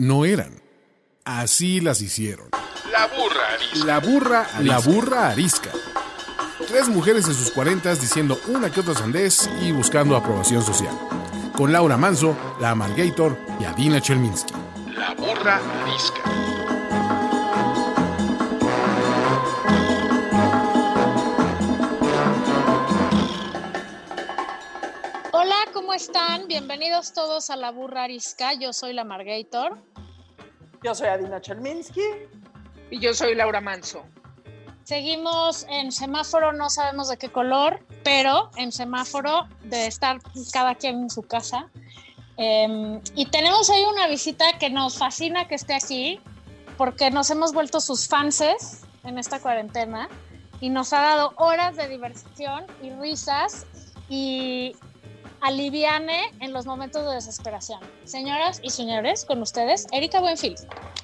no eran. Así las hicieron. La burra arisca. La burra, la burra arisca. Tres mujeres de sus cuarentas diciendo una que otra sandez y buscando aprobación social. Con Laura Manso, la Amalgator y Adina Chelminsky. La burra arisca. Hola, ¿cómo están? Bienvenidos todos a La Burra Arisca. Yo soy la Margator. Yo soy Adina Chelminsky. Y yo soy Laura Manso. Seguimos en semáforo, no sabemos de qué color, pero en semáforo de estar cada quien en su casa. Eh, y tenemos ahí una visita que nos fascina que esté aquí, porque nos hemos vuelto sus fanses en esta cuarentena y nos ha dado horas de diversión y risas y aliviane en los momentos de desesperación. Señoras y señores, con ustedes, Erika Buenfil.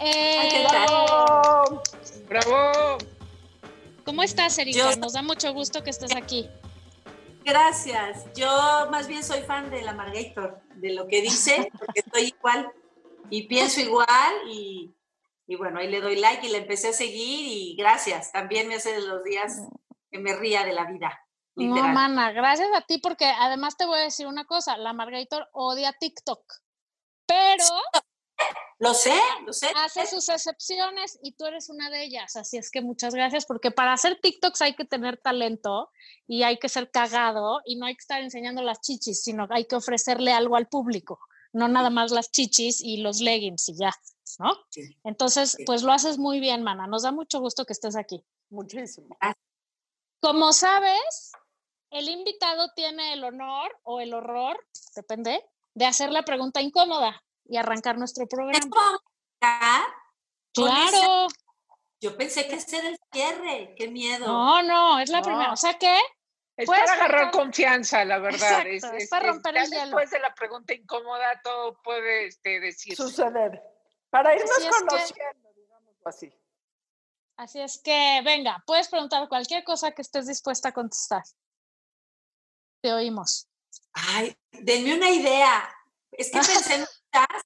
Eh, ¡Bravo! ¡Bravo! ¿Cómo estás, Erika? Yo- Nos da mucho gusto que estés aquí. Gracias. Yo más bien soy fan de la Margator, de lo que dice, porque estoy igual y pienso igual y, y bueno, ahí le doy like y le empecé a seguir y gracias. También me hace de los días que me ría de la vida. No, mana, gracias a ti, porque además te voy a decir una cosa, la Margator odia TikTok, pero Lo sé, lo sé. hace sus excepciones y tú eres una de ellas, así es que muchas gracias, porque para hacer TikToks hay que tener talento y hay que ser cagado y no hay que estar enseñando las chichis, sino hay que ofrecerle algo al público, no nada más las chichis y los leggings y ya, ¿no? Sí. Entonces, Sí. pues lo haces muy bien, mana, nos da mucho gusto que estés aquí. Muchísimo. Como sabes, el invitado tiene el honor o el horror, depende, de hacer la pregunta incómoda y arrancar nuestro ¿Es programa. Claro, Yo pensé que ese era el cierre. Qué miedo. no, no, es la No. primera. O sea que, Es para agarrar confianza, la verdad. Exacto, es para romper el hielo. Después de la pregunta incómoda, todo puede este, decirse. Suceder. Para irnos Así es que- conociendo, digámoslo así. así es que, venga, puedes preguntar cualquier cosa que estés dispuesta a contestar. Te oímos. Ay, denme una idea. Es que pensé en muchas,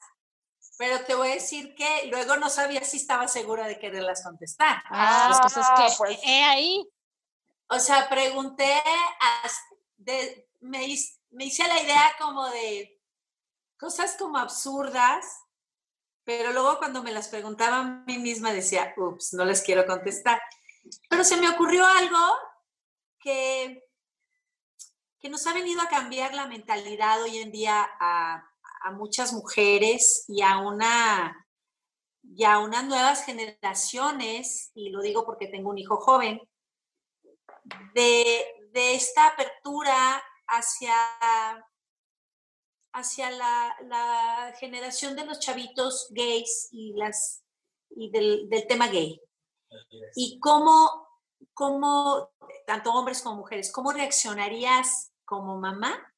pero te voy a decir que luego no sabía si estaba segura de quererlas contestar. Ah, pues es Ah, que, pues. he ahí. O sea, pregunté, de- me, me hice la idea como de cosas como absurdas, pero luego cuando me las preguntaba a mí misma decía, ups, no les quiero contestar. Pero se me ocurrió algo que, que nos ha venido a cambiar la mentalidad hoy en día a, a muchas mujeres y a una y a unas nuevas generaciones, y lo digo porque tengo un hijo joven, de, de esta apertura hacia, hacia la, la generación de los chavitos gays y, las, y del, del tema gay. Y cómo, cómo, tanto hombres como mujeres, cómo reaccionarías como mamá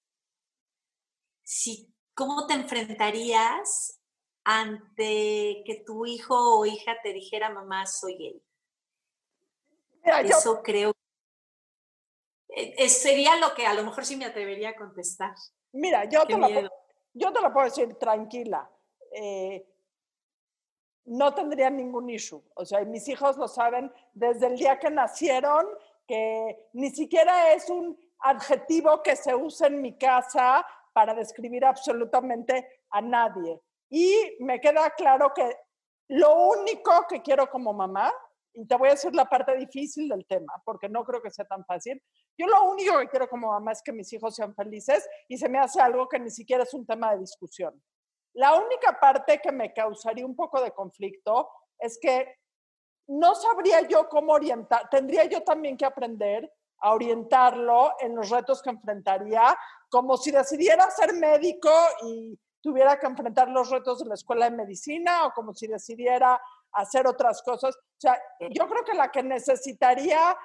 si, cómo te enfrentarías ante que tu hijo o hija te dijera, mamá, soy gay. Mira, yo, Eso creo. eh, eh, sería lo que a lo mejor sí me atrevería a contestar. mira, yo Qué te, lo, miedo. pu- yo te lo puedo decir tranquila. eh, no tendría ningún issue. O sea, mis hijos lo saben desde el día que nacieron, que ni siquiera es un adjetivo que se usa en mi casa para describir absolutamente a nadie. Y me queda claro que lo único que quiero como mamá, y te voy a decir la parte difícil del tema, porque no creo que sea tan fácil, yo lo único que quiero como mamá es que mis hijos sean felices y se me hace algo que ni siquiera es un tema de discusión. La única parte que me causaría un poco de conflicto es que no sabría yo cómo orientar, tendría yo también que aprender a orientarlo en los retos que enfrentaría, como si decidiera ser médico y tuviera que enfrentar los retos de la escuela de medicina o como si decidiera hacer otras cosas. O sea, yo creo que la que necesitaría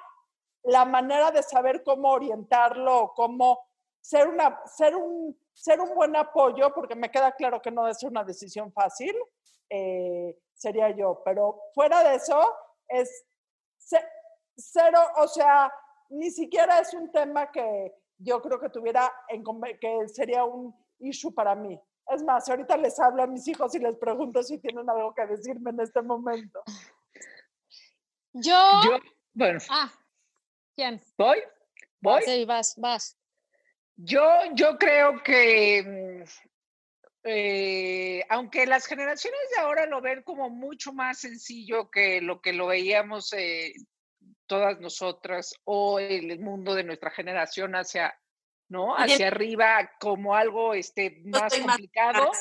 la manera de saber cómo orientarlo, cómo ser, una, ser, un, ser un buen apoyo, porque me queda claro que no es una decisión fácil, eh, sería yo. Pero fuera de eso, es ce- cero, o sea, ni siquiera es un tema que yo creo que tuviera, en, que sería un issue para mí. Es más, ahorita les hablo a mis hijos y les pregunto si tienen algo que decirme en este momento. Yo. Yo, bueno, Ah, ¿quién? voy, voy. Sí, vas, vas. Yo, yo creo que, mm, eh, aunque las generaciones de ahora lo ven como mucho más sencillo que lo que lo veíamos eh, todas nosotras o el mundo de nuestra generación hacia, ¿no? Hacia arriba como algo este, más complicado.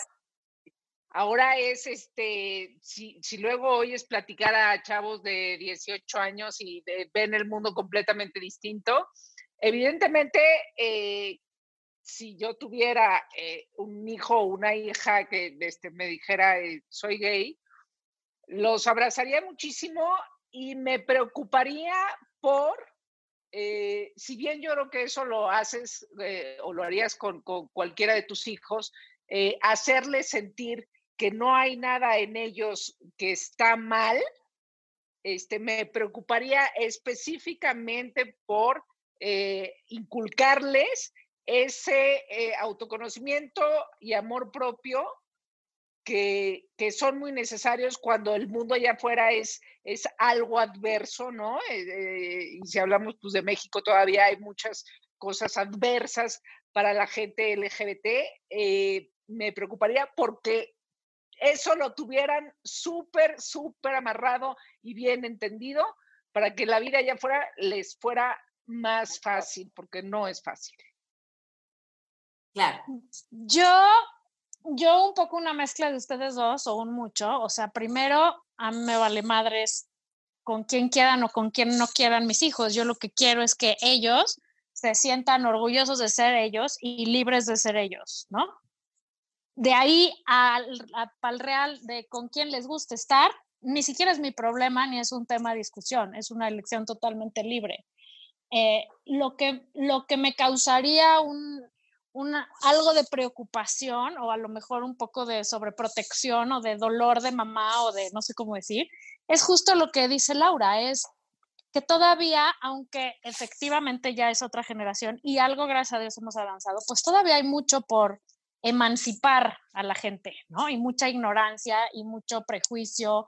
Ahora es, este, si, si luego oyes platicar a chavos de 18 años y de- ven el mundo completamente distinto, evidentemente, eh, si yo tuviera eh, un hijo o una hija que este, me dijera eh, soy gay, los abrazaría muchísimo y me preocuparía por, eh, si bien yo creo que eso lo haces eh, o lo harías con, cualquiera de tus hijos, eh, hacerles sentir que no hay nada en ellos que está mal, este, me preocuparía específicamente por inculcarles ese autoconocimiento y amor propio que, que son muy necesarios cuando el mundo allá afuera es, es algo adverso, ¿no? Eh, eh, y si hablamos pues, de México, todavía hay muchas cosas adversas para la gente LGBT. eh, me preocuparía porque eso lo tuvieran súper, súper amarrado y bien entendido para que la vida allá afuera les fuera más fácil, porque no es fácil. Claro. Yo, yo un poco una mezcla de ustedes dos o un mucho. O sea, primero, a mí me vale madres con quien quieran o con quien no quieran mis hijos. Yo lo que quiero es que ellos se sientan orgullosos de ser ellos y libres de ser ellos, ¿no? De ahí al, al real de con quién les gusta estar, ni siquiera es mi problema ni es un tema de discusión, es una elección totalmente libre. Eh, lo, que, lo que me causaría un, algo de preocupación o a lo mejor un poco de sobreprotección o de dolor de mamá o de no sé cómo decir, es justo lo que dice Laura, es que todavía, aunque efectivamente ya es otra generación y algo gracias a Dios hemos avanzado, pues todavía hay mucho por emancipar a la gente, ¿no? Y mucha ignorancia y mucho prejuicio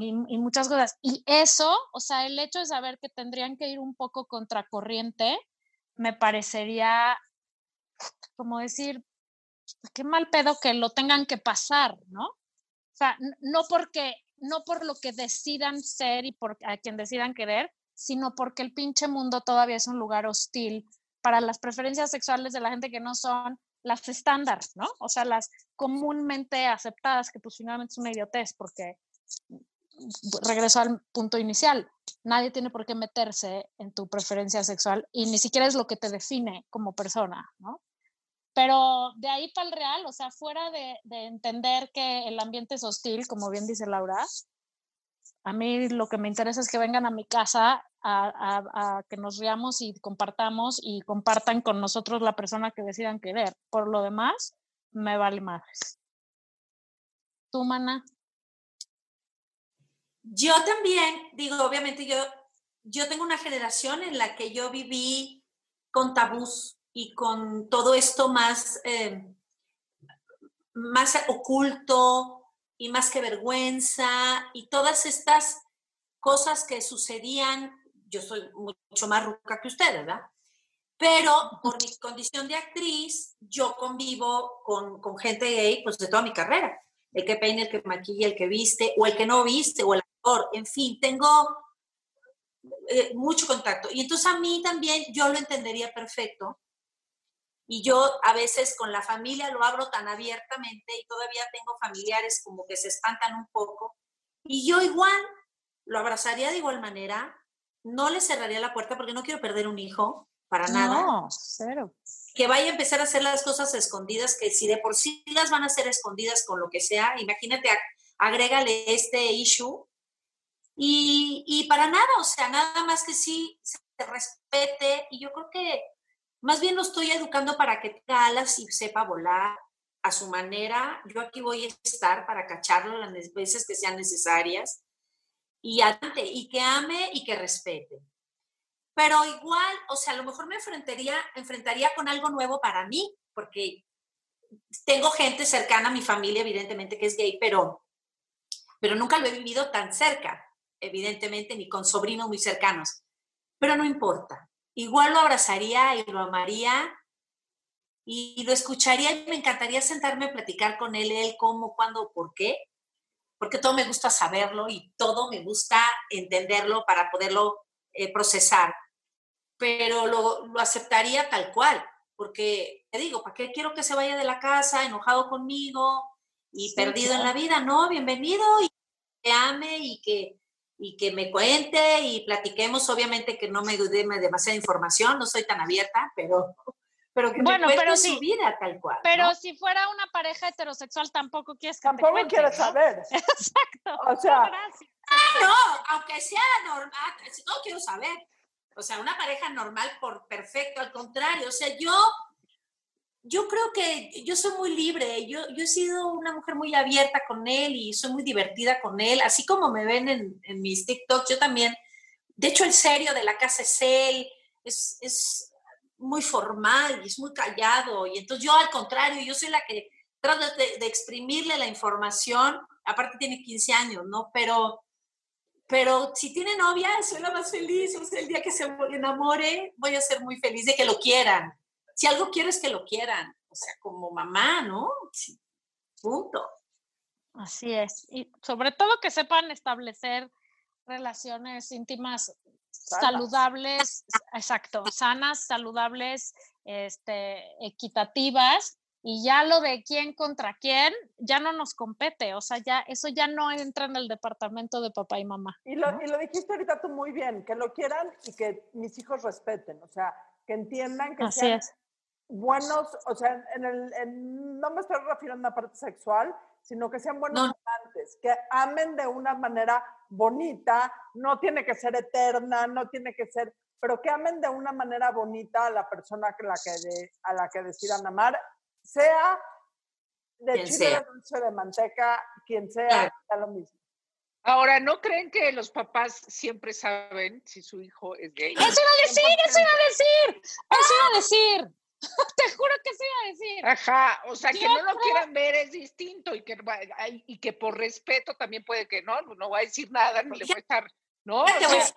y, y muchas cosas. Y eso, o sea, el hecho de saber que tendrían que ir un poco contracorriente, me parecería como decir, qué mal pedo que lo tengan que pasar, ¿no? O sea, no porque, no por lo que decidan ser y por a quien decidan querer, sino porque el pinche mundo todavía es un lugar hostil para las preferencias sexuales de la gente que no son las estándar, ¿no? O sea, las comúnmente aceptadas, que pues finalmente es una idiotez, porque regreso al punto inicial, nadie tiene por qué meterse en tu preferencia sexual y ni siquiera es lo que te define como persona, ¿no? Pero de ahí para el real, o sea, fuera de, de entender que el ambiente es hostil, como bien dice Laura, a mí lo que me interesa es que vengan a mi casa a que nos riamos y compartamos y compartan con nosotros la persona que decidan querer. Por lo demás, me vale madres. ¿Tú, mana? Yo también, digo, obviamente yo, yo tengo una generación en la que yo viví con tabús y con todo esto más, eh, más oculto y más que vergüenza y todas estas cosas que sucedían. Yo soy mucho más ruca que usted, ¿verdad? Pero por mi condición de actriz, yo convivo con, con gente gay pues de toda mi carrera. El que peina, el que maquilla, el que viste, o el que no viste, o el actor, en fin, tengo eh, mucho contacto. Y entonces a mí también yo lo entendería perfecto. Y yo a veces con la familia lo hablo tan abiertamente y todavía tengo familiares como que se espantan un poco. Y yo igual lo abrazaría de igual manera, no le cerraría la puerta porque no quiero perder un hijo, para nada No, cero. que vaya a empezar a hacer las cosas escondidas, que si de por sí las van a hacer escondidas con lo que sea, imagínate, ag- agrégale este issue. Y, y para nada, o sea, nada más que sí se respete. Y yo creo que más bien lo estoy educando para que tenga alas y sepa volar a su manera. Yo aquí voy a estar para cacharlo las veces que sean necesarias. Y adelante, y que ame y que respete pero igual, o sea, a lo mejor me enfrentaría, enfrentaría con algo nuevo para mí, porque tengo gente cercana a mi familia, evidentemente, que es gay, pero, pero nunca lo he vivido tan cerca, evidentemente, ni con sobrinos muy cercanos. Pero no importa. Igual lo abrazaría y lo amaría y lo escucharía y me encantaría sentarme a platicar con él, él, cómo, cuándo, por qué, porque todo me gusta saberlo y todo me gusta entenderlo para poderlo eh, procesar, pero lo, lo aceptaría tal cual, porque te digo, ¿para qué quiero que se vaya de la casa enojado conmigo y Sí, perdido en claro. la vida? No, bienvenido y que ame y que, y que me cuente y platiquemos. Obviamente que no me dé demasiada información, no soy tan abierta, pero, pero que Bueno, me cuente pero su sí. vida tal cual. Pero ¿no? si fuera una pareja heterosexual, tampoco quieres que te Tampoco quieres ¿no? saber. Exacto. O sea, Gracias. No, aunque sea normal, no quiero saber. O sea, una pareja normal por perfecto, al contrario. O sea, yo, yo creo que yo soy muy libre. Yo, yo he sido una mujer muy abierta con él y soy muy divertida con él. Así como me ven en, en mis TikToks, yo también. De hecho, el serio de la casa es él. Es, es muy formal y es muy callado. Y entonces yo, al contrario, yo soy la que trato de, de exprimirle la información. Aparte, tiene 15 años, ¿no? Pero pero si tiene novia, soy la más feliz. O sea, el día que se enamore, voy a ser muy feliz de que lo quieran. Si algo quiero es que lo quieran. O sea, como mamá, ¿no? Sí, Punto. Así es. Y sobre todo que sepan establecer relaciones íntimas Sanas. saludables, exacto, sanas, saludables, este, equitativas, y ya lo de quién contra quién ya no nos compete, o sea, ya eso ya no entra en el departamento de papá y mamá. Y lo, ¿no? y lo dijiste ahorita tú muy bien, que lo quieran y que mis hijos respeten, o sea, que entiendan que Así sean es. Buenos, o sea, en el, en- no me estoy refiriendo a la parte sexual, sino que sean buenos No. amantes, que amen de una manera bonita, no tiene que ser eterna, no tiene que ser, pero que amen de una manera bonita a la persona que la que de- a la que decidan amar, sea de Quien chile sea. de dulce de manteca, quien sea, Claro. da lo mismo. Ahora, ¿no creen que los papás siempre saben si su hijo es gay? Eso iba a decir, eso iba a decir, eso iba a decir. Te juro que iba a decir. Ajá, o sea, que no lo quieran ver es distinto y que, y que por respeto también puede que no, no va a decir nada, no le va a estar, ¿no? O sea,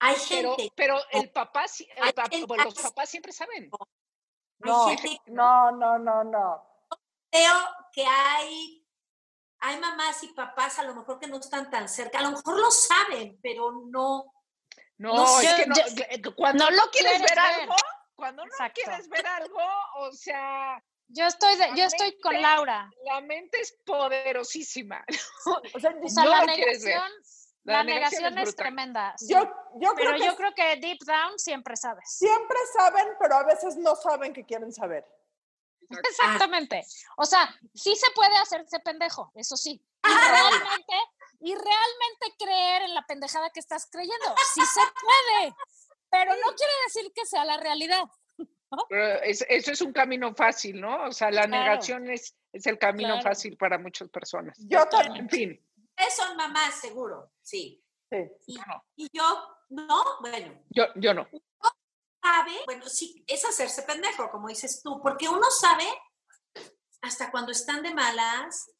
Hay pero, gente, pero el papá, sí- el bueno, los papás siempre saben. No, que no, no, no, no. creo que hay, hay mamás y papás a lo mejor que no están tan cerca, a lo mejor lo saben, pero no. No, No, es yo- que no, cuando no lo quieres quieres ver, ver. algo, cuando no Exacto. quieres ver algo, o sea, Yo estoy, de- yo estoy con Laura. la mente es poderosísima. O sea, O sea, No la negación, La la negación negación es tremenda. sí. yo, yo pero creo que yo creo que deep down siempre sabes. siempre saben, pero a veces no saben que quieren saber. Exactamente. O sea, sí se puede hacerse pendejo, eso sí. Y realmente, y realmente creer en la pendejada que estás creyendo. Sí se puede. Pero no quiere decir que sea la realidad. Pero es- eso es un camino fácil, ¿no? O sea, la Claro. negación es, es el camino Claro. fácil para muchas personas. Yo también. En fin, Ustedes son mamás, seguro, sí. Sí. Y, Yo no. y yo, no, bueno, yo, yo no. sabe, bueno, sí, es hacerse pendejo, como dices tú, porque uno sabe hasta cuando están de malas,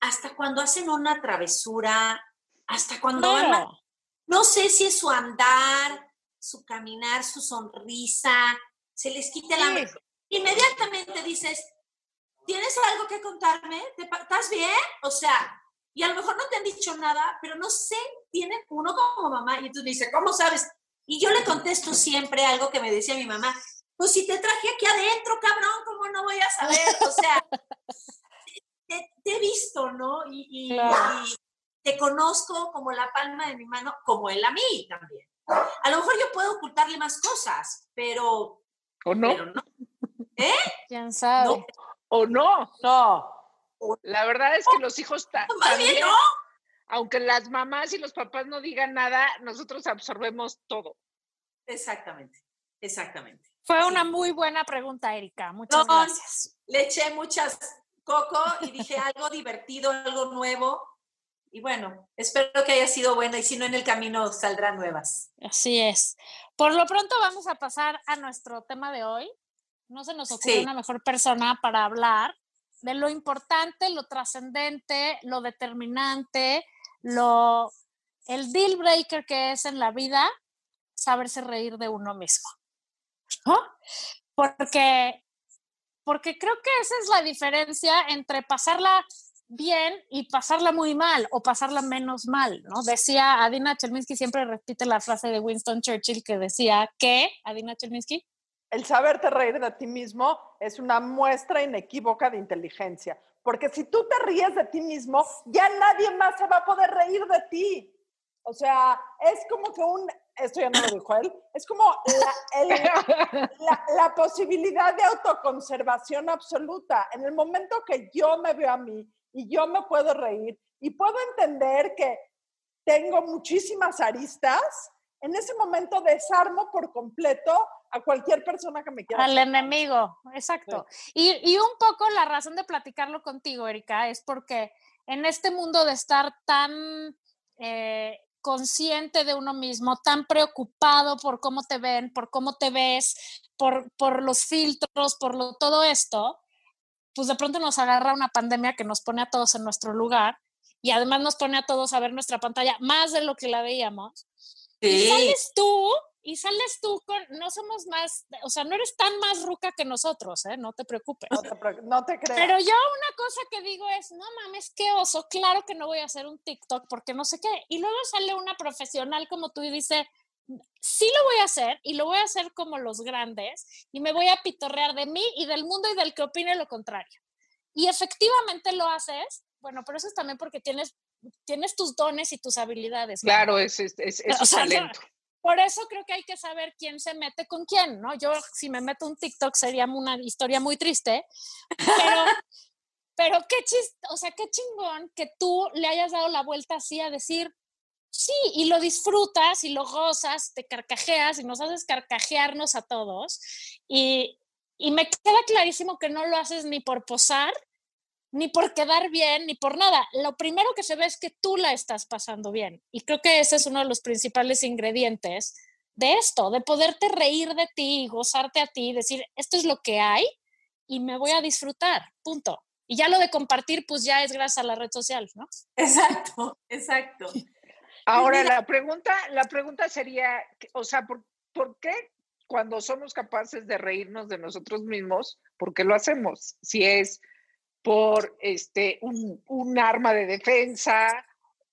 hasta cuando hacen una travesura, hasta cuando van ma- Claro. no sé si es su andar, su caminar, su sonrisa, se les quita la... Sí. Inmediatamente dices, ¿tienes algo que contarme? ¿Te pa- ¿Estás bien? O sea, y a lo mejor no te han dicho nada, pero no sé, tienen uno como mamá, y tú me dices, ¿cómo sabes? Y yo le contesto siempre algo que me decía mi mamá, pues si te traje aquí adentro, cabrón, ¿cómo no voy a saber? O sea, te, te he visto, ¿no? Y, y- Claro. y te conozco como la palma de mi mano, como él a mí también. A lo mejor yo puedo ocultarle más cosas, pero, ¿O no? pero no. ¿Quién sabe? No. ¿O no? No. La verdad es que los hijos ta- Más bien también, no. aunque las mamás y los papás no digan nada, nosotros absorbemos todo. Exactamente, exactamente. Fue Sí. una muy buena pregunta, Erika. Muchas No, gracias. Le eché muchas coco y dije algo divertido, algo nuevo. Y bueno, espero que haya sido bueno y si no en el camino saldrán nuevas. Así es. Por lo pronto vamos a pasar a nuestro tema de hoy. no se nos ocurre Sí. una mejor persona para hablar de lo importante, lo trascendente, lo determinante, lo el deal breaker que es en la vida saberse reír de uno mismo. ¿No? Porque porque creo que esa es la diferencia entre pasarla bien y pasarla muy mal o pasarla menos mal, ¿no? Decía Adina Chelminsky, siempre repite la frase de Winston Churchill que decía que, Adina Chelminsky, El saberte reír de ti mismo es una muestra inequívoca de inteligencia. Porque si tú te ríes de ti mismo, ya nadie más se va a poder reír de ti. O sea, es como que un, esto ya no lo dijo él, es como la, posibilidad de autoconservación absoluta. En el momento que yo me veo a mí y yo me puedo reír y puedo entender que tengo muchísimas aristas, en ese momento desarmo por completo a cualquier persona que me quiera. al enemigo, exacto. Y, y un poco la razón de platicarlo contigo, Erika, es porque en este mundo de estar tan eh, consciente de uno mismo, tan preocupado por cómo te ven, por cómo te ves, por, por los filtros, por lo, todo esto, pues de pronto nos agarra una pandemia que nos pone a todos en nuestro lugar y además nos pone a todos a ver nuestra pantalla más de lo que la veíamos. Y Sí, sales tú, y sales tú con, no somos más, o sea, no eres tan más ruca que nosotros, ¿eh? No te preocupes. No te, pre- no te creas. Pero yo una cosa que digo es, no mames, qué oso, claro que no voy a hacer un TikTok porque no sé qué. Y luego sale una profesional como tú y dice, sí lo voy a hacer y lo voy a hacer como los grandes y me voy a pitorrear de mí y del mundo y del que opine lo contrario. Y efectivamente lo haces, bueno, pero eso es también porque tienes, tienes tus dones y tus habilidades. ¿no? Claro, es, es, es, es O sea, talento. Por eso creo que hay que saber quién se mete con quién, ¿no? Yo, si me meto un TikTok, sería una historia muy triste, pero, pero qué chist, o sea, qué chingón que tú le hayas dado la vuelta así a decir, sí, y lo disfrutas y lo gozas, te carcajeas y nos haces carcajearnos a todos. Y, y me queda clarísimo que no lo haces ni por posar, ni por quedar bien, ni por nada. Lo primero que se ve es que tú la estás pasando bien. Y creo que ese es uno de los principales ingredientes de esto, de poderte reír de ti y gozarte a ti, decir, esto es lo que hay y me voy a disfrutar, punto. Y ya lo de compartir, pues ya es gracias a la red social, ¿no? exacto, exacto. Ahora, mira- la pregunta, la pregunta sería, o sea, ¿por, por qué cuando somos capaces de reírnos de nosotros mismos, por qué lo hacemos? Si es por este, un, un arma de defensa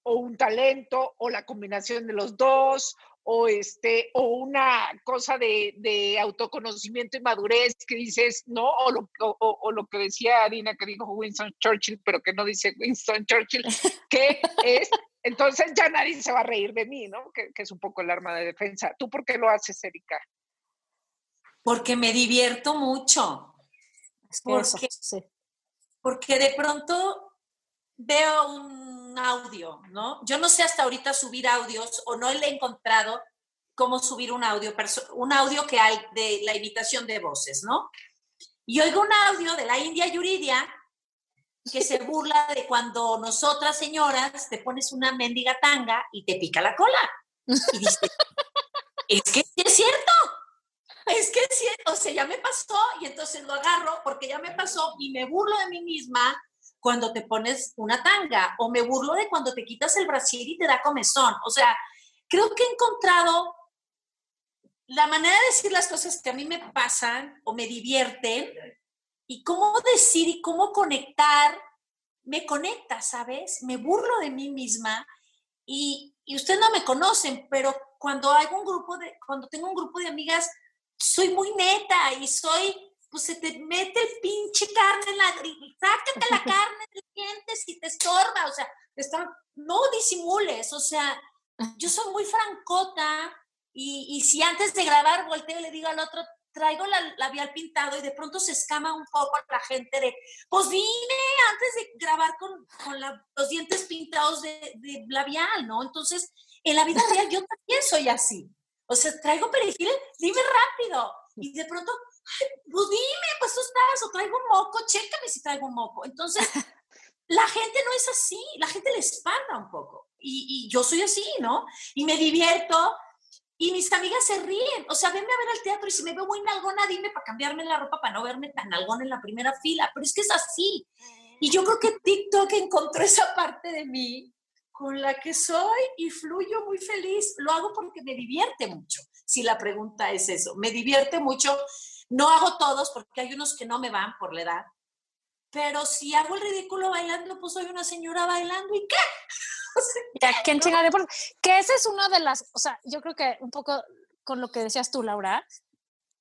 o un talento o la combinación de los dos o este o una cosa de, de autoconocimiento y madurez que dices no o lo, o- o- lo que decía Dina que dijo Winston Churchill pero que no dice Winston Churchill que es entonces ya nadie se va a reír de mí no que, que es un poco el arma de defensa tú por qué lo haces Erika Porque me divierto mucho. Es que eso, Porque- sí. porque de pronto veo un audio, ¿no? Yo no sé hasta ahorita subir audios o no le he encontrado cómo subir un audio, un audio que hay de la imitación de voces, ¿no? Y oigo un audio de la India Yuridia que se burla de cuando nosotras señoras te pones una mendiga tanga y te pica la cola. Y dice, es que es cierto, es que sí, o sea, ya me pasó y entonces lo agarro porque ya me pasó y me burlo de mí misma cuando te pones una tanga o me burlo de cuando te quitas el brasier y te da comezón. O sea, creo que he encontrado la manera de decir las cosas que a mí me pasan o me divierten y cómo decir y cómo conectar, me conecta, ¿sabes? Me burlo de mí misma y, y ustedes no me conocen, pero cuando hay un grupo de, cuando tengo un grupo de amigas, soy muy neta y soy, pues se te mete el pinche carne en la, sácate la carne de los dientes y te estorba, o sea, estorba. no disimules, o sea, yo soy muy francota y, y si antes de grabar volteo y le digo al otro, traigo la labial pintado y de pronto se escama un poco la gente de, pues vine antes de grabar con, con la- los dientes pintados de, de labial, ¿no? Entonces, en la vida real yo también soy así. O sea, traigo perejil, dime rápido. Y de pronto, "Ay, pues dime, pues tú estás, o traigo un moco, chécame si traigo un moco. Entonces, la gente no es así, la gente le espanta un poco. Y, y yo soy así, ¿no? Y me divierto. Y mis amigas se ríen. O sea, venme a ver al teatro y si me veo muy nalgona, dime para cambiarme la ropa para no verme tan nalgona en la primera fila. Pero es que es así. Y yo creo que TikTok encontró esa parte de mí con la que soy y fluyo muy feliz. Lo hago porque me divierte mucho, si la pregunta es eso. Me divierte mucho. No hago todos porque hay unos que no me van por la edad. Pero si hago el ridículo bailando, pues soy una señora bailando y qué. Ya, ¿quién chinga de por- Que esa es una de las, o sea, yo creo que un poco con lo que decías tú, Laura,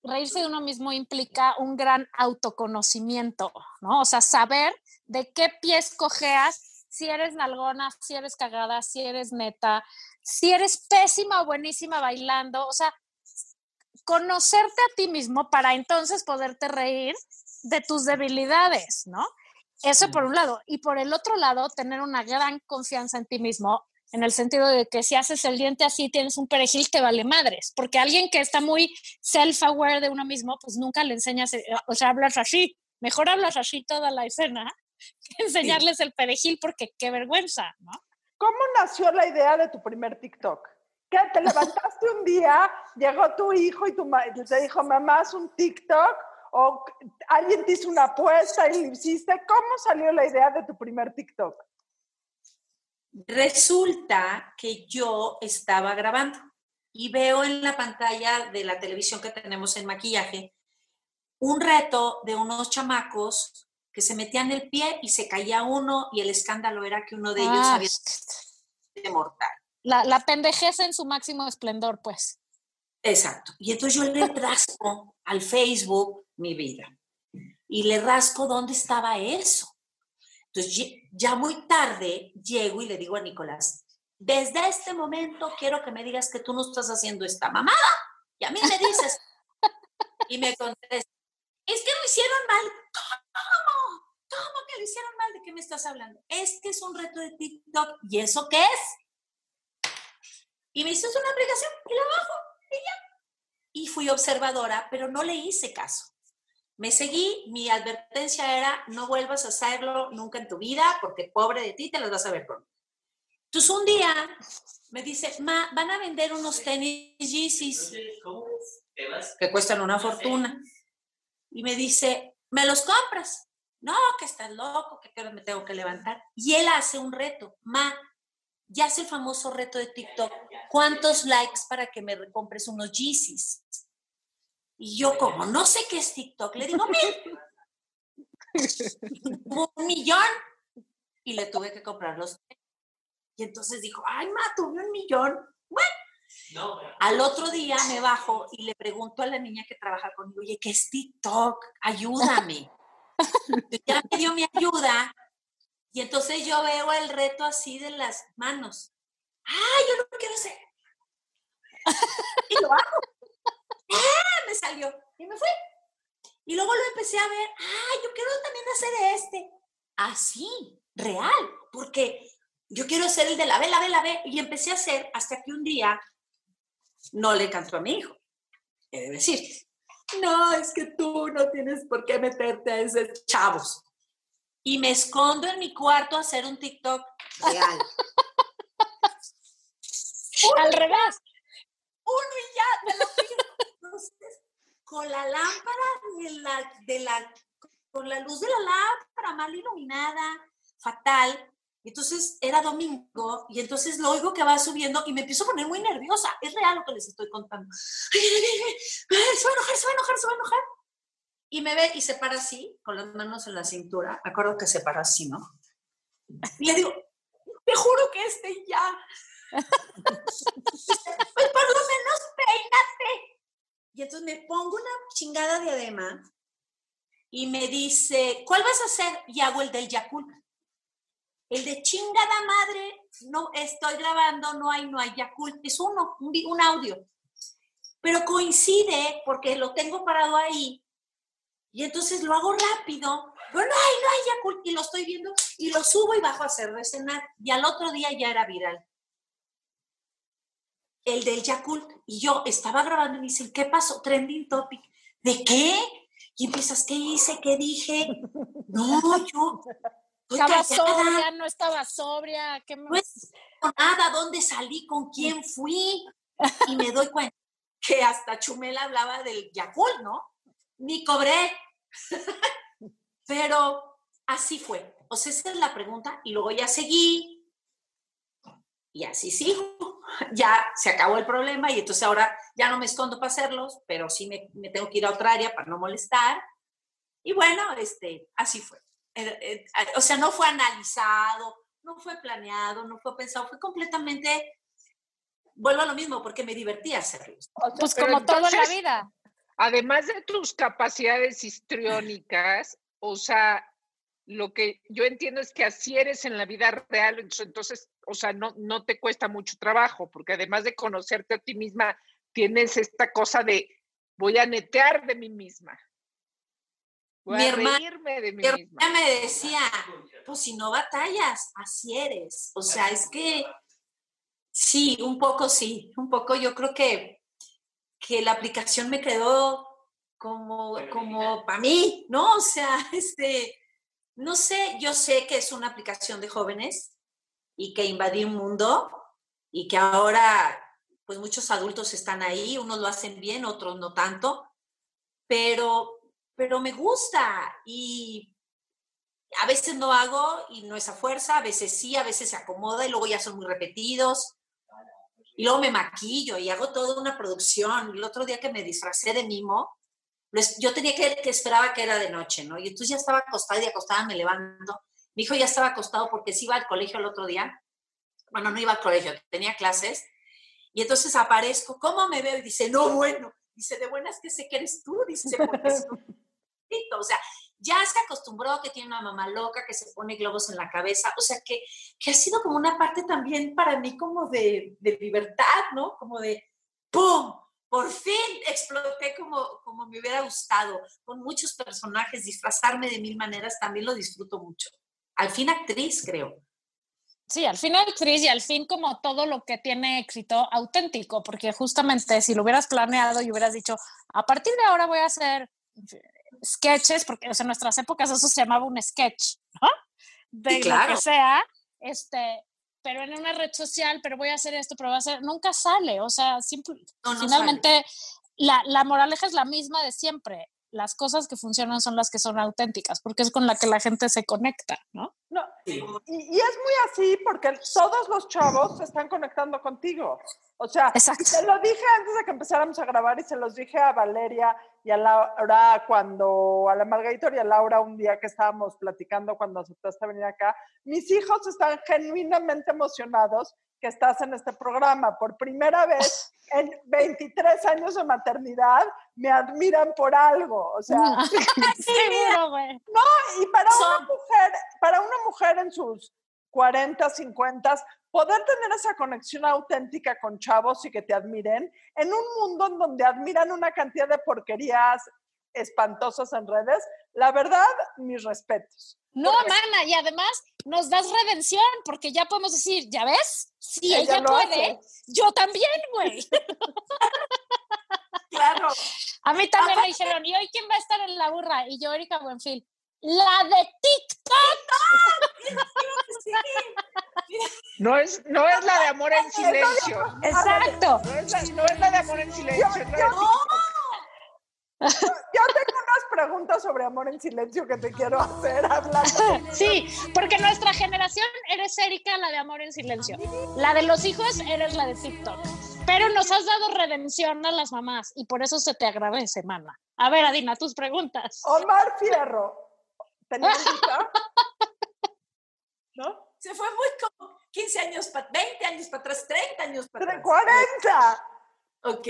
reírse de uno mismo implica un gran autoconocimiento, ¿no? O sea, saber de qué pies cojeas, si eres nalgona, si eres cagada, si eres neta, si eres pésima o buenísima bailando, o sea, conocerte a ti mismo para entonces poderte reír de tus debilidades, ¿no? Eso por un lado. Y por el otro lado, tener una gran confianza en ti mismo, en el sentido de que si haces el diente así, tienes un perejil, te vale madres. Porque alguien que está muy self-aware de uno mismo, pues nunca le enseñas, eh, o sea, hablas así. Mejor hablas así toda la escena que enseñarles el perejil, porque qué vergüenza, ¿no? ¿Cómo nació la idea de tu primer TikTok? ¿Qué? ¿Te levantaste un día, llegó tu hijo y tu ma- y te dijo, mamá, haz un TikTok? ¿O alguien te hizo una apuesta y lo hiciste? ¿Cómo salió la idea de tu primer TikTok? Resulta que yo estaba grabando y veo en la pantalla de la televisión que tenemos en maquillaje un reto de unos chamacos que se metían el pie y se caía uno y el escándalo era que uno de ellos Ah, había sido mortal. La, la pendejez en su máximo esplendor, pues. Exacto. Y entonces yo le rasco al Facebook mi vida y le rasco dónde estaba eso. Entonces ya muy tarde llego y le digo a Nicolás, desde este momento quiero que me digas que tú no estás haciendo esta mamada y a mí me dices. y me contesta, es que lo hicieron mal. ¿Cómo? ¿Cómo que lo hicieron mal? ¿De qué me estás hablando? Es que es un reto de TikTok. ¿Y eso qué es? Y me hizo una aplicación y la bajo y ya. Y fui observadora, pero no le hice caso. Me seguí, mi advertencia era, no vuelvas a hacerlo nunca en tu vida, porque pobre de ti, te las vas a ver pronto. Entonces un día me dice, ma, van a vender unos tenis Yeezys que cuestan una fortuna. Y me dice, ¿me los compras? No, que estás loco, que me tengo que levantar. Y él hace un reto, ma, ya hace el famoso reto de TikTok. ¿Cuántos likes para que me compres unos Yeezys? Y yo, como no sé qué es TikTok, le digo, mil. un millón. Y le tuve que comprar los. Y entonces dijo, ay, ma, tuve un millón. Bueno, al otro día me bajo y le pregunto a la niña que trabaja conmigo, oye, ¿qué es TikTok? Ayúdame. Ya me dio mi ayuda. Y entonces yo veo el reto así de las manos. ¡Ah, yo lo quiero hacer! Y lo hago. ¡Ah! Me salió. Y me fui. Y luego lo empecé a ver. ¡Ah, yo quiero también hacer este! Así, real. Porque yo quiero hacer el de la B, la B, la B. Y empecé a hacer hasta que un día no le cantó a mi hijo. He de decir, no, es que tú no tienes por qué meterte a esos chavos. Y me escondo en mi cuarto a hacer un TikTok real. Al revés. uno y ya, te lo pido. Entonces, con la lámpara de la, de la, con la luz de la lámpara mal iluminada, fatal. Entonces era domingo y entonces lo oigo que va subiendo y me empiezo a poner muy nerviosa. Es real lo que les estoy contando. Ay, ay, ay, se va a enojar, se va a enojar, se va a enojar. Y me ve y se para así, con las manos en la cintura. Me acuerdo que se para así, ¿no? Y le digo, te juro que este ya. pues por lo menos peínate. Y entonces me pongo una chingada diadema y me dice, ¿cuál vas a hacer? Y hago el del Yakult. El de chingada madre, no estoy grabando, no hay, no hay Yakult. Es uno, un, un audio. Pero coincide porque lo tengo parado ahí. Y entonces lo hago rápido. Pero no hay, no hay Yakult. Y lo estoy viendo y lo subo y bajo a hacer de cenar. Y al otro día ya era viral el del Yakult. Y yo estaba grabando y me dicen, ¿qué pasó? Trending topic. ¿De qué? Y empiezas, ¿qué hice? ¿Qué dije? No, yo. Estaba sobria, no estaba sobria. ¿qué? Pues, no nada, ¿dónde salí? ¿Con quién fui? y me doy cuenta que hasta Chumel hablaba del Yakult, ¿no? Ni cobré. Pero así fue. O sea, esa es la pregunta. Y luego ya seguí. Y así sigo. Ya se acabó el problema y entonces ahora ya no me escondo para hacerlos, pero sí me, me tengo que ir a otra área para no molestar. Y bueno, este, así fue. Eh, eh, o sea, no fue analizado, no fue planeado, no fue pensado, fue completamente, vuelvo a lo mismo, porque me divertía hacerlo. Pues Pero como todo en la entonces- vida. Además de tus capacidades histriónicas, o sea, lo que yo entiendo es que así eres en la vida real, entonces, o sea, no, no te cuesta mucho trabajo, porque además de conocerte a ti misma, tienes esta cosa de voy a netear de mí misma. Voy Mi a herma- reírme de mí Mi misma. hermana me decía, pues si no batallas, así eres. O sea, es que sí, un poco sí, un poco yo creo que, que la aplicación me quedó como, como para mí, ¿no? O sea, este, no sé, yo sé que es una aplicación de jóvenes y que invadí un mundo y que ahora pues muchos adultos están ahí, unos lo hacen bien, otros no tanto, pero, pero me gusta y a veces no hago y no es a fuerza, a veces sí, a veces se acomoda y luego ya son muy repetidos. Y luego me maquillo y hago toda una producción. El otro día que me disfracé de mimo, lo es- yo tenía que, que esperaba que era de noche, ¿no? Y entonces ya estaba acostada y acostada me levanto. Mi hijo ya estaba acostado porque sí iba al colegio el otro día. Bueno, no iba al colegio, tenía clases. Y entonces aparezco, ¿cómo me veo? Y dice, no, bueno. Dice, de buenas que sé que eres tú. Dice, porque es un poquito". O sea, ya se acostumbró que tiene una mamá loca, que se pone globos en la cabeza. O sea, que, que ha sido como una parte también para mí como de, de libertad, ¿no? Como de, ¡pum! Por fin exploté como, como me hubiera gustado, con muchos personajes, disfrazarme de mil maneras, también lo disfruto mucho. Al fin actriz, creo. Sí, al fin actriz y al fin como todo lo que tiene éxito auténtico, porque justamente si lo hubieras planeado y hubieras dicho, a partir de ahora voy a hacer sketches, porque o sea, en nuestras épocas eso se llamaba un sketch, ¿no? De claro. lo que sea, este, pero en una red social, pero voy a hacer esto, pero voy a hacer, nunca sale, o sea, simple- No, no finalmente la, la moraleja es la misma de siempre. Las cosas que funcionan son las que son auténticas, porque es con la que la gente se conecta, ¿no? No, y, y es muy así porque todos los chavos se están conectando contigo. O sea, Exacto. te lo dije antes de que empezáramos a grabar y se los dije a Valeria y a Laura cuando, a la Margarita y a Laura un día que estábamos platicando cuando aceptaste venir acá. Mis hijos están genuinamente emocionados que estás en este programa. Por primera vez en 23 años de maternidad me admiran por algo. O sea, güey. y para una mujer, para una mujer en sus 40, 50, poder tener esa conexión auténtica con chavos y que te admiren en un mundo en donde admiran una cantidad de porquerías espantosas en redes, la verdad, mis respetos. No, mana, y además nos das redención, porque ya podemos decir, ¿ya ves? Si Ella puede, hace. yo también, güey. Claro. A mí también me dijeron, ¿y hoy quién va a estar en la burra? Y yo, Erika Buenfil, la de TikTok. No es, no es la de amor en silencio. Exacto. No es la, no es la de amor en silencio. la de Yo tengo unas preguntas sobre amor en silencio que te quiero hacer hablando. Sí, porque nuestra generación eres Erika, la de amor en silencio. La de los hijos eres la de TikTok. Pero nos has dado redención a las mamás y por eso se te agradece, mana. A ver, Adina, tus preguntas. Omar Fierro, ¿No? Se fue muy como 15 años, para 20 años para atrás, 30 años para atrás. 40. Ok.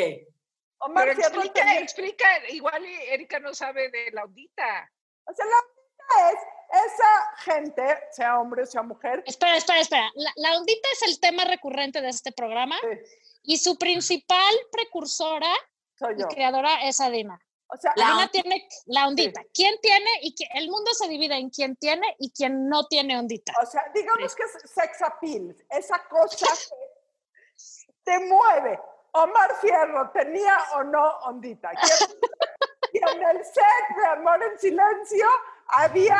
Omar Pero explica, tenía- explica, igual Erika no sabe de la audita. O sea, la ondita es esa gente, sea hombre o sea mujer, Espera, espera, espera. La, la ondita es el tema recurrente de este programa sí, y su principal precursora soy y creadora es Adina. O sea, La on- tiene la ondita. ¿Quién tiene y quién- el mundo se divide en quién tiene y quién no tiene ondita? o sea, digamos que es sex appeal, esa cosa que te mueve. Omar Fierro, ¿tenía o no ondita? ¿Quién- Y en el set de Amor en Silencio había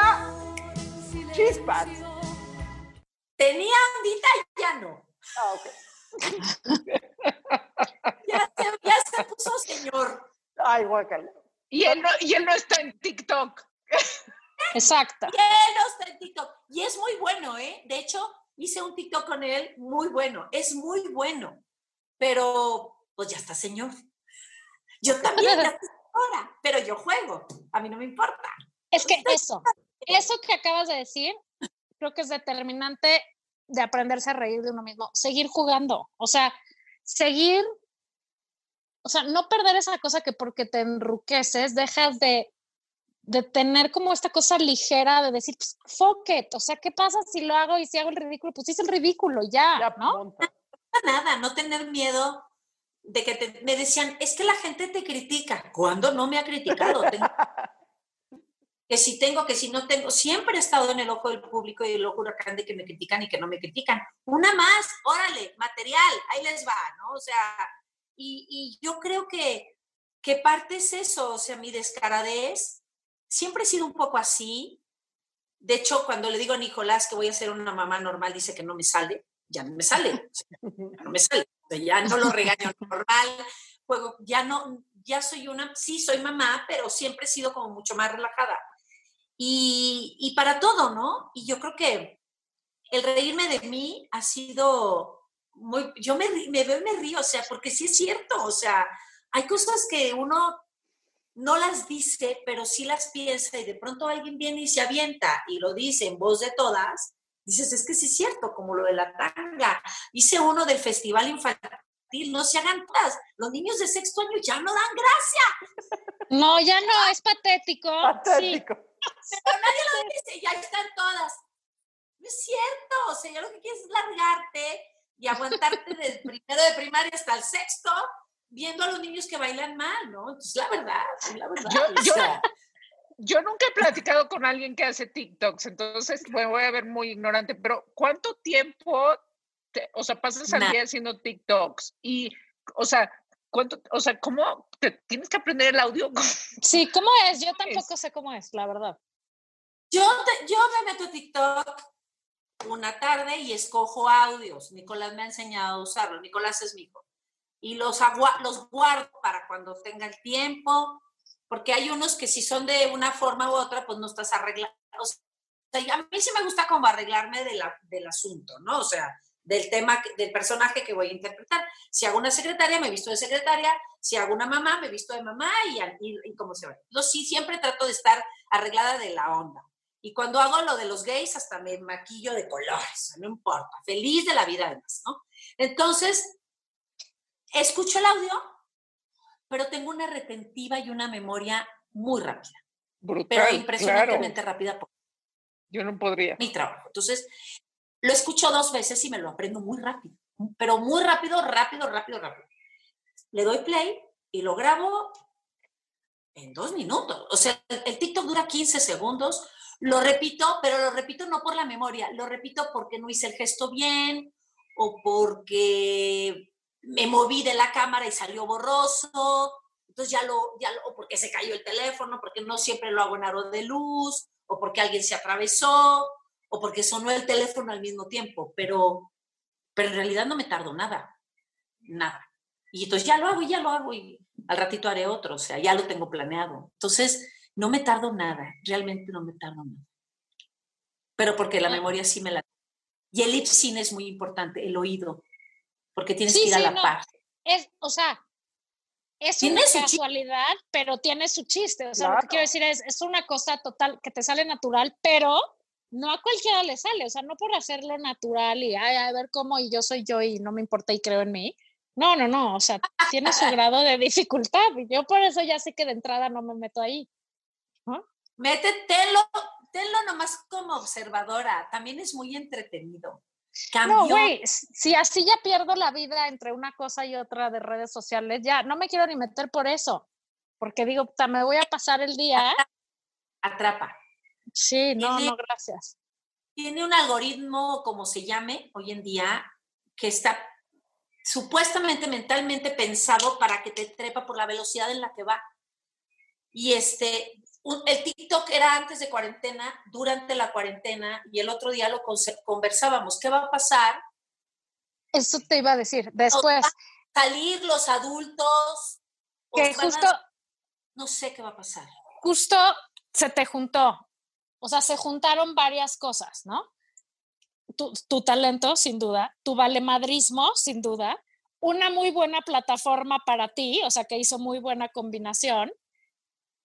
chispas. Tenía ondita y ya no. Ah, ok. señor. Ay, guacala. Y él no, y él no está en TikTok. Exacto. Y él no está en TikTok. Y es muy bueno, ¿eh? De hecho, hice un TikTok con él muy bueno. Es muy bueno. Pero, pues ya está, señor. Yo también ya estoy ahora, pero yo juego. A mí no me importa. Es que eso, eso que acabas de decir, creo que es determinante de aprenderse a reír de uno mismo, seguir jugando, o sea, seguir, o sea, no perder esa cosa que porque te enruqueces, dejas de, de tener como esta cosa ligera de decir, pues, fuck it, o sea, ¿qué pasa si lo hago y si hago el ridículo? Pues hice el ridículo, ya, Ya, ¿no? Nada, no tener miedo de que te- me decían, es que la gente te critica. ¿Cuándo no me ha criticado? Tengo- que si tengo, que si no tengo, siempre he estado en el ojo del público y el ojo huracán de que me critican y que no me critican. Una más, órale, material, ahí les va, ¿no? O sea, y, y yo creo que, que parte es eso, o sea, mi descaradez, siempre he sido un poco así. De hecho, cuando le digo a Nicolás que voy a ser una mamá normal, dice que no me sale, ya no me sale, ya no me sale, ya no lo regaño normal, juego, ya no, ya soy una, sí, soy mamá, pero siempre he sido como mucho más relajada. Y, y para todo, ¿no? Y yo creo que el reírme de mí ha sido muy, yo me, veo y me río, o sea, porque sí es cierto, o sea, hay cosas que uno no las dice, pero sí las piensa y de pronto alguien viene y se avienta y lo dice en voz de todas, dices, es que sí es cierto, como lo de la tanga. Hice uno del festival infantil, no se hagan todas, los niños de sexto año ya no dan gracia, No, ya no, es patético. Sí, Patético. pero nadie lo dice, ya están todas. No es cierto, o sea, ya lo que quieres es largarte y aguantarte del primero de primaria hasta el sexto viendo a los niños que bailan mal, ¿no? Entonces, la verdad, es la verdad. Yo- o yo- sea, Yo nunca he platicado con alguien que hace TikToks, entonces me voy a ver muy ignorante, pero ¿cuánto tiempo, te- o sea, pasas al día haciendo TikToks? Y, o sea, ¿cuánto, o sea, cómo te tienes que aprender el audio? sí, ¿cómo es? Yo tampoco sé cómo es, la verdad. Yo, te- yo me meto a TikTok una tarde y escojo audios. Nicolás me ha enseñado a usarlo. Nicolás es mi hijo. Y los, los guardo para cuando tenga el tiempo, porque hay unos que si son de una forma u otra, pues no estás arreglando. O sea, a mí sí me gusta como arreglarme de la- del asunto, ¿no? O sea, del tema, del personaje que voy a interpretar. Si hago una secretaria, me visto de secretaria. Si hago una mamá, me visto de mamá y, y, y como se va. Yo sí siempre trato de estar arreglada de la onda. Y cuando hago lo de los gays, hasta me maquillo de colores, no importa, feliz de la vida además, ¿no? Entonces, escucho el audio, pero tengo una retentiva y una memoria muy rápida, pero Brutal, claro. impresionantemente rápida por Yo no podría. mi trabajo. Entonces, lo escucho dos veces y me lo aprendo muy rápido, pero muy rápido, rápido, rápido, rápido. Le doy play y lo grabo en dos minutos. O sea, el TikTok dura 15 segundos. Lo repito, pero lo repito no por la memoria, lo repito porque no hice el gesto bien o porque me moví de la cámara y salió borroso. Entonces ya lo, ya o porque se cayó el teléfono, porque no siempre lo hago en aro de luz, o porque alguien se atravesó, o porque sonó el teléfono al mismo tiempo, pero, pero en realidad no me tardo nada, nada. Y entonces ya lo hago y ya lo hago y al ratito haré otro, o sea, ya lo tengo planeado. Entonces, no me tardo nada, realmente no me tardo nada. Pero porque la Ah. memoria sí me la... Y el lip sync es muy importante, el oído, porque tienes Sí, que ir a la no. par. Es, o sea, es Tiene una chiste. casualidad, pero tiene su chiste. O sea, lo que Claro. quiero decir es, es una cosa total que te sale natural, pero no a cualquiera le sale. O sea, no por hacerlo natural y ay, a ver cómo y yo soy yo y no me importa y creo en mí. No, no, no. O sea, tiene su grado de dificultad. Y yo por eso ya sé que de entrada no me meto ahí. Métetelo, tenlo nomás como observadora, también es muy entretenido. No, Cambió, güey, s- si así ya pierdo la vida entre una cosa y otra de redes sociales, ya no me quiero ni meter por eso. Porque digo, me voy a pasar el día. atrapa. Sí, no, Tiene- no, gracias. Tiene un algoritmo, como se llame hoy en día, que está supuestamente mentalmente pensado para que te trepa por la velocidad en la que va. Y este, un- el TikTok era antes de cuarentena, durante la cuarentena, y el otro día lo conversábamos. ¿Qué va a pasar? Eso te iba a decir. Después, Salir los adultos Que a- justo, no sé qué va a pasar. justo se te juntó. O sea, se juntaron varias cosas, ¿no? Tu, tu talento, sin duda, tu valemadrismo, sin duda, una muy buena plataforma para ti, o sea, que hizo muy buena combinación,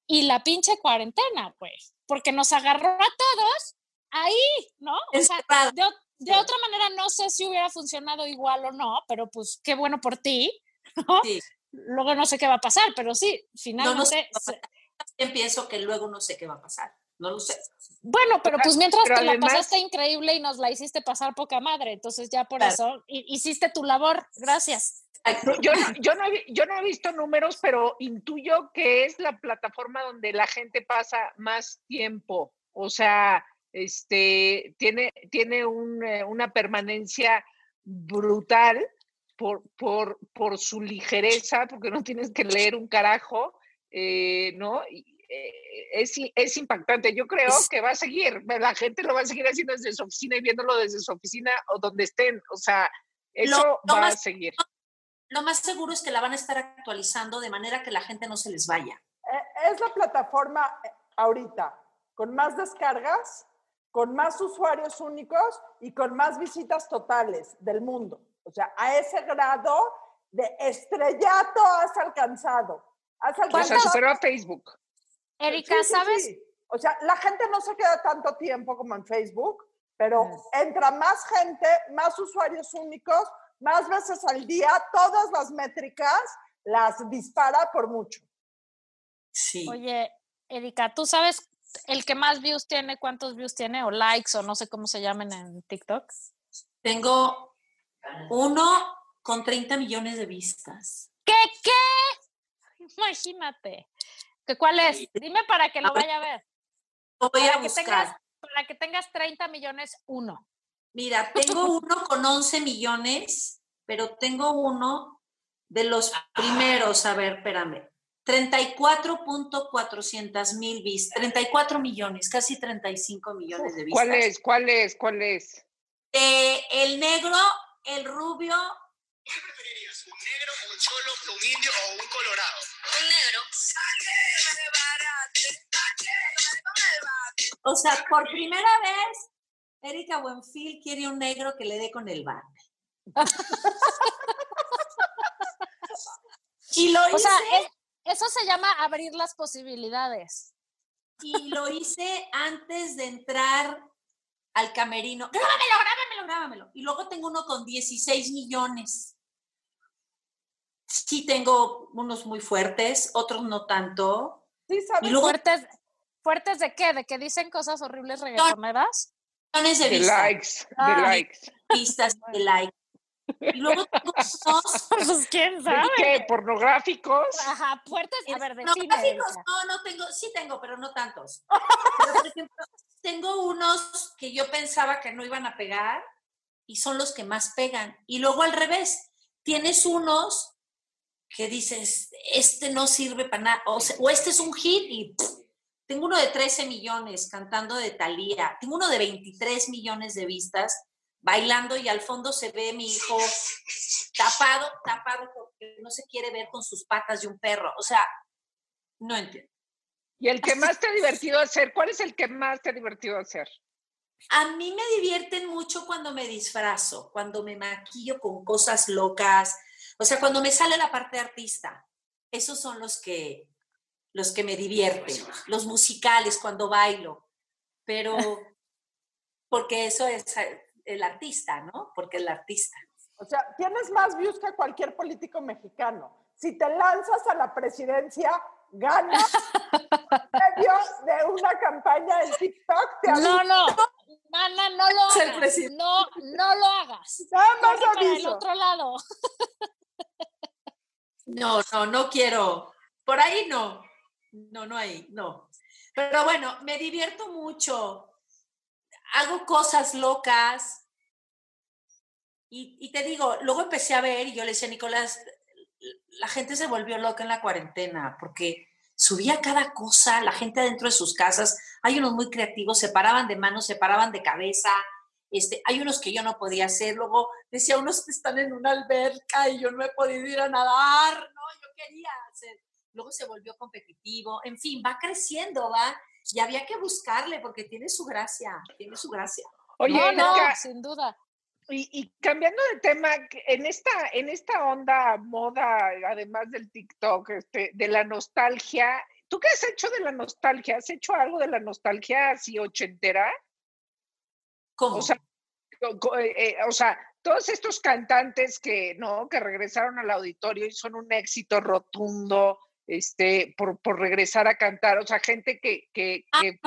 y la pinche cuarentena, güey, porque nos agarró a todos ahí, ¿no? O sea, de, otra manera no sé si hubiera funcionado igual o no, pero pues qué bueno por ti, ¿no? Sí. Luego no sé qué va a pasar, pero sí, No, finalmente... no sé pasar. También pienso que luego no sé qué va a pasar. No lo sé. Bueno, pero pues mientras pero te la además- pasaste increíble y nos la hiciste pasar poca madre, entonces ya por Claro. eso hi- hiciste tu labor, gracias. Yo, no, yo, no yo no he visto números, pero intuyo que es la plataforma donde la gente pasa más tiempo. O sea, este, tiene, tiene un, eh, una permanencia brutal por, por, por su ligereza, porque no tienes que leer un carajo, eh, ¿no? Y, es, i- es impactante. Yo creo Es- que va a seguir. La gente lo va a seguir haciendo desde su oficina y viéndolo desde su oficina o donde estén. O sea, eso lo va a más- seguir. Lo más seguro es que la van a estar actualizando de manera que la gente no se les vaya. Eh, Es la plataforma eh, ahorita con más descargas, con más usuarios únicos y con más visitas totales del mundo. O sea, a ese grado de estrellato has alcanzado. Has O sea, alcanzado superó a Facebook. Erika, Sí, sí, ¿sabes? sí. O sea, la gente no se queda tanto tiempo como en Facebook, pero entra más gente, más usuarios únicos, más veces al día, todas las métricas las dispara por mucho. Sí. Oye, Erika, ¿tú sabes el que más views tiene, cuántos views tiene, o likes, o no sé cómo se llaman en TikTok? Tengo uno con 30 millones de vistas. ¿Qué, qué? Imagínate. ¿Que ¿Cuál es? Dime para que lo vaya a ver. Voy Para a que, buscar. tengas, para que tengas 30 millones, uno. Mira, tengo uno con 11 millones, pero tengo uno de los primeros, a ver, espérame, 34.400 mil vistas, 34 millones, casi 35 millones de vistas. ¿Cuál es? ¿Cuál es? ¿Cuál es? Eh, el negro, el rubio. ¿Un negro, un cholo, un indio o un colorado? Un negro. o sea, por primera vez, Erika Buenfil quiere un negro que le dé con el bar. y lo hice, O sea, es- eso se llama abrir las posibilidades. y lo hice antes de entrar al camerino. Grábamelo, grábamelo, grábamelo. Y luego tengo uno con 16 millones. Sí tengo unos muy fuertes, otros no tanto. Sí, ¿sabes? Y luego ¿Fuertes, ¿Fuertes de qué? ¿De que dicen cosas horribles reggaetoneras? millones de De likes, de likes. vistas de like. Y luego tengo unos Pues quién ¿De sabe. qué? ¿Pornográficos? Ajá, fuertes. A ver, no, decime. gráficos, Erika. no, no tengo, sí tengo, pero no tantos. Pero, por ejemplo, tengo unos que yo pensaba que no iban a pegar y son los que más pegan. Y luego al revés, tienes unos que dices, este no sirve para nada, o, sea, o este es un hit y pff, tengo uno de 13 millones cantando de Thalía, tengo uno de 23 millones de vistas bailando y al fondo se ve mi hijo tapado, tapado porque no se quiere ver con sus patas de un perro. O sea, no entiendo. ¿Y el que más te ha divertido hacer? ¿Cuál es el que más te ha divertido hacer? A mí me divierten mucho cuando me disfrazo, cuando me maquillo con cosas locas, o sea, cuando me sale la parte artista. Esos son los que los que me divierten, los musicales cuando bailo. Pero porque eso es eh, el artista, ¿no? Porque el artista. O sea, tienes más views que cualquier político mexicano. Si te lanzas a la presidencia, ganas medio de una campaña en TikTok. Te No, aviso. no. Mana, no lo hagas. No, no lo hagas. Nada más Corre para el aviso. otro lado. No, no, no quiero. Por ahí no. No, no hay, no. Pero bueno, me divierto mucho. Hago cosas locas. Y, y te digo, luego empecé a ver y yo le decía a Nicolás, la gente se volvió loca en la cuarentena porque subía cada cosa, la gente adentro de sus casas. Hay unos muy creativos, se paraban de manos, se paraban de cabeza. Este, hay unos que yo no podía hacer. Luego decía unos que están en una alberca y yo no he podido ir a nadar. No, yo quería hacer. luego se volvió competitivo, en fin, va creciendo, va, y había que buscarle porque tiene su gracia, tiene su gracia. Oye, no, no, sin duda. y, y cambiando de tema, en esta, en esta onda moda, además del TikTok, este, de la nostalgia, ¿tú qué has hecho de la nostalgia? ¿Has hecho algo de la nostalgia así ochentera? ¿Cómo? O sea, co- co- eh, eh, o sea, todos estos cantantes que, ¿no? Que regresaron al auditorio y son un éxito rotundo, este, por, por regresar a cantar, o sea, gente que, que, Ah, que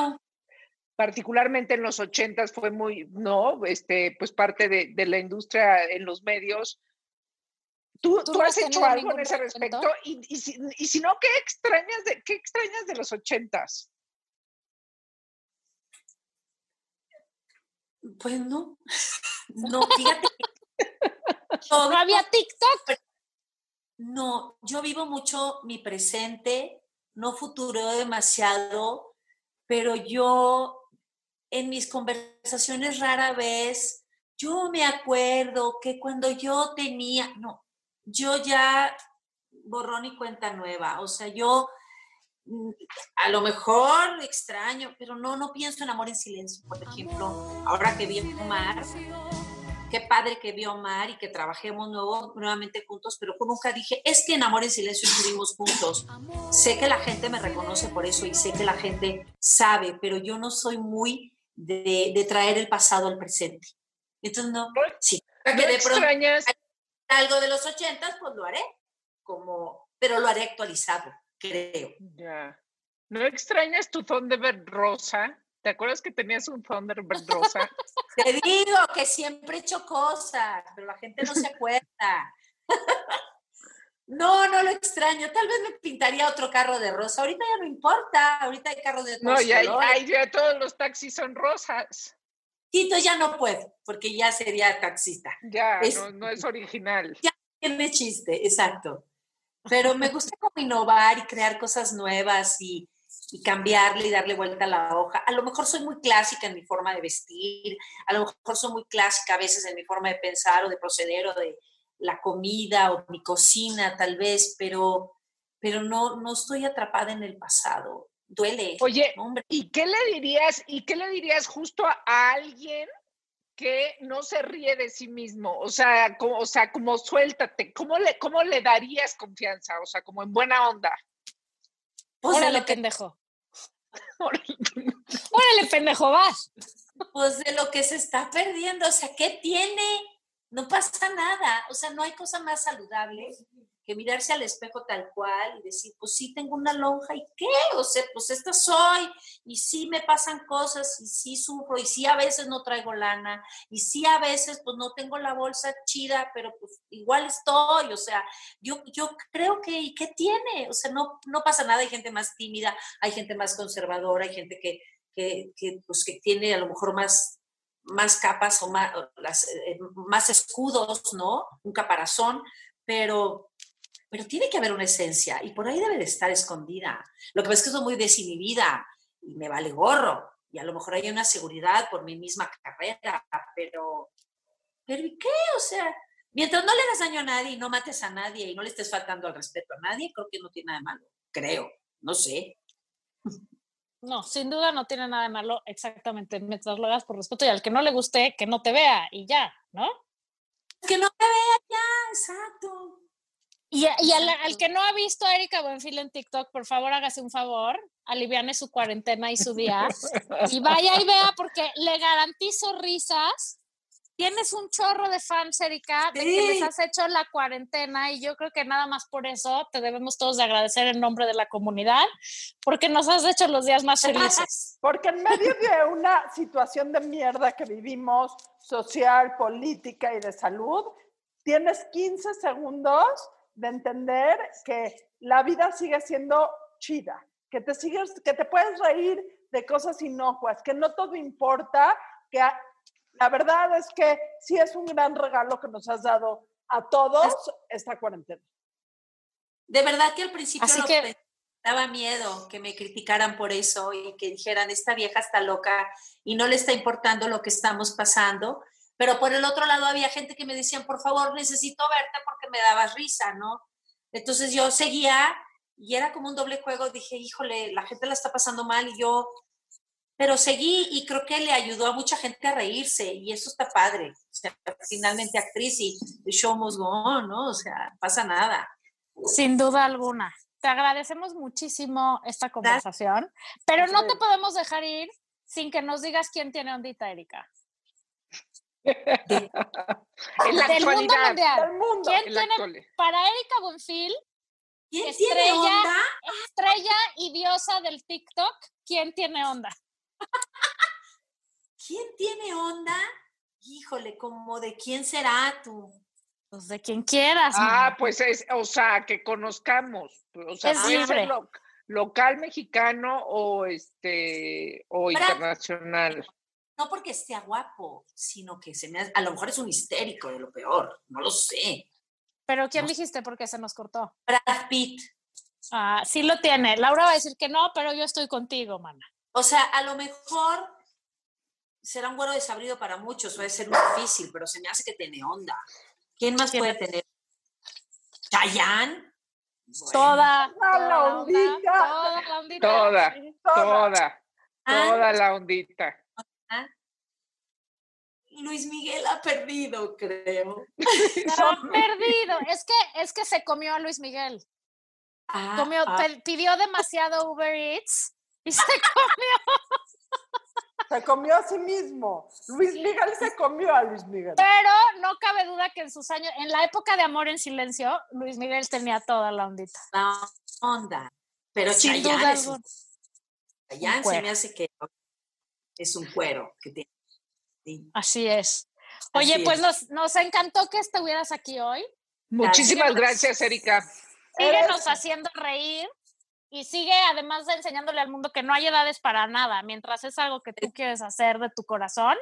particularmente en los ochentas fue muy, ¿no? Este, pues parte de, de la industria en los medios. ¿Tú, ¿Tú tú no has hecho algo en ese respecto? Y, y, si, y si no, ¿qué extrañas de, qué extrañas de los ochentas? Pues no, no, fíjate que yo No había TikTok. No, yo vivo mucho mi presente, no futuro demasiado, pero yo en mis conversaciones rara vez, yo me acuerdo que cuando yo tenía, no, yo ya borrón y cuenta nueva, o sea, yo a lo mejor extraño, pero no, no pienso en amor en silencio, por ejemplo, ahora que vi Omar, qué padre que vi Omar y que trabajemos nuevo, nuevamente juntos, pero nunca dije, es que en Amor en Silencio estuvimos juntos. Sé que la gente me reconoce por eso y sé que la gente sabe, pero yo no soy muy de, de traer el pasado al presente. Entonces, no, sí, que ¿No de pronto extrañas? algo de los ochentas, pues lo haré, como, pero lo haré actualizado, creo. Ya. ¿No extrañas tu Thunderbird rosa? ¿Te acuerdas que tenías un Thunderbird rosa? Te digo que siempre he hecho cosas, pero la gente no se acuerda. No, no lo extraño. Tal vez me pintaría otro carro de rosa. Ahorita ya no importa. Ahorita hay carros de No, todos ya, ay, ya todos los taxis son rosas. Tito ya no puedo, porque ya sería taxista. Ya, Es- no, no es original. Tiene chiste, exacto. Pero me gusta como innovar y crear cosas nuevas y, y cambiarle y darle vuelta a la hoja. A lo mejor soy muy clásica en mi forma de vestir, a lo mejor soy muy clásica a veces en mi forma de pensar o de proceder o de la comida o mi cocina tal vez, pero, pero no, no estoy atrapada en el pasado. Duele. Oye, hombre. ¿y qué le dirías, y qué le dirías justo a, a alguien que no se ríe de sí mismo? O sea, como, o sea, como suéltate, ¿cómo le, cómo le darías confianza? O sea, como en buena onda. Pues Órale, lo que, pendejo. Órale, pendejo, vas. pues de lo que se está perdiendo, o sea, ¿qué tiene? No pasa nada, o sea, no hay cosa más saludable que mirarse al espejo tal cual y decir, pues sí tengo una lonja y qué, o sea, pues esta soy y sí me pasan cosas y sí sufro y sí a veces no traigo lana y sí a veces pues no tengo la bolsa chida, pero pues igual estoy, o sea, yo, yo creo que, ¿y qué tiene? O sea, no, no pasa nada, hay gente más tímida, hay gente más conservadora, hay gente que, que, que, pues, que tiene a lo mejor más, más capas o más, eh, más escudos, ¿no? Un caparazón, pero, pero tiene que haber una esencia y por ahí debe de estar escondida. Lo que pasa es que soy muy desinhibida y me vale gorro y a lo mejor hay una seguridad por mi misma carrera, pero, pero ¿y qué? O sea, mientras no le hagas daño a nadie y no mates a nadie y no le estés faltando al respeto a nadie, creo que no tiene nada de malo, creo, no sé. No, sin duda no tiene nada de malo, exactamente. Mientras lo hagas por respeto y al que no le guste, que no te vea y ya, ¿no? Que no me vea ya, exacto. Y, a- y al, al que no ha visto a Erika Buenfil en TikTok, por favor hágase un favor, aliviane su cuarentena y su día y vaya y vea porque le garantizo risas. Tienes un chorro de fans, Erika, de que les has hecho la cuarentena y yo creo que nada más por eso te debemos todos de agradecer en nombre de la comunidad porque nos has hecho los días más felices. Porque en medio de una situación de mierda que vivimos, social, política y de salud, tienes 15 segundos de entender que la vida sigue siendo chida, que te, sigues, que te puedes reír de cosas inocuas, que no todo importa, que a- la verdad es que sí es un gran regalo que nos has dado a todos esta cuarentena. De verdad que al principio Así lo que- pensé, daba miedo que me criticaran por eso y que dijeran, esta vieja está loca y no le está importando lo que estamos pasando. Pero por el otro lado había gente que me decían, por favor, necesito verte porque me dabas risa, ¿no? Entonces yo seguía y era como un doble juego. Dije, híjole, la gente la está pasando mal y yo, pero seguí y creo que le ayudó a mucha gente a reírse y eso está padre. O sea, finalmente actriz y the show must go on, ¿no? O sea, pasa nada. Sin duda alguna. Te agradecemos muchísimo esta conversación, pero no te podemos dejar ir sin que nos digas quién tiene ondita, Erika. en la Del mundo mundial. Del mundo. ¿Quién tiene, para Erika Buenfil, ¿Quién tiene Estrella. onda? estrella y diosa del TikTok, quién tiene onda? ¿Quién tiene onda? Híjole, como de quién será tú. Pues de quien quieras. Ah, pues es, o sea, que conozcamos. O sea, Es libre. lo- local mexicano o este o Para- internacional. No porque esté guapo, sino que se me hace- a lo mejor es un histérico de lo peor, no lo sé. Pero ¿quién no. dijiste? Porque se nos cortó. Brad Pitt. Ah, sí lo tiene. Laura va a decir que no, pero yo estoy contigo, mana. O sea, a lo mejor será un güero desabrido para muchos, puede ser muy difícil, pero se me hace que tiene onda. ¿Quién más Tiene- puede tener? ¿Chayanne? Bueno. Toda, la toda la ondita. toda la ondita. Toda. sí. Toda, Ah, toda la ondita. Luis Miguel ha perdido, creo. Está perdido. Es que, es que se comió a Luis Miguel. Ah, Comió, ah, pidió demasiado Uber Eats y se comió. Se comió a sí mismo. Luis Miguel se comió a Luis Miguel. Pero no cabe duda que en sus años, en la época de Amor en Silencio, Luis Miguel tenía toda la ondita. la onda. Pero Sin Chayanne, duda es un- se me hace que es un cuero que tiene. Sí. Así es. Oye, Así pues es. nos, nos encantó que estuvieras aquí hoy. Muchísimas Gracias. gracias, Erika. Síguenos haciendo reír y sigue además de enseñándole al mundo que no hay edades para nada. Mientras es algo que tú quieres hacer de tu corazón,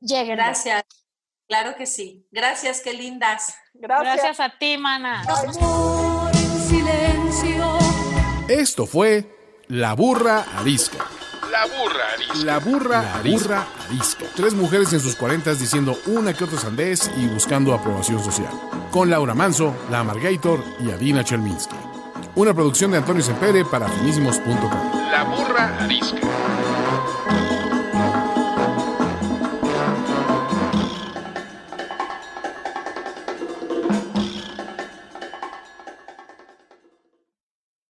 lleguen. Gracias. Claro que sí. Gracias, qué lindas. Gracias. Gracias a ti, mana. Esto fue La Burra Arisca. La burra arisca. La burra, arisca. arisca. Tres mujeres en sus cuarentas diciendo una que otra sandez y buscando aprobación social. Con Laura Manso, La Amargator y Adina Chelminsky. Una producción de Antonio Sempere para finísimos.com. La burra arisca.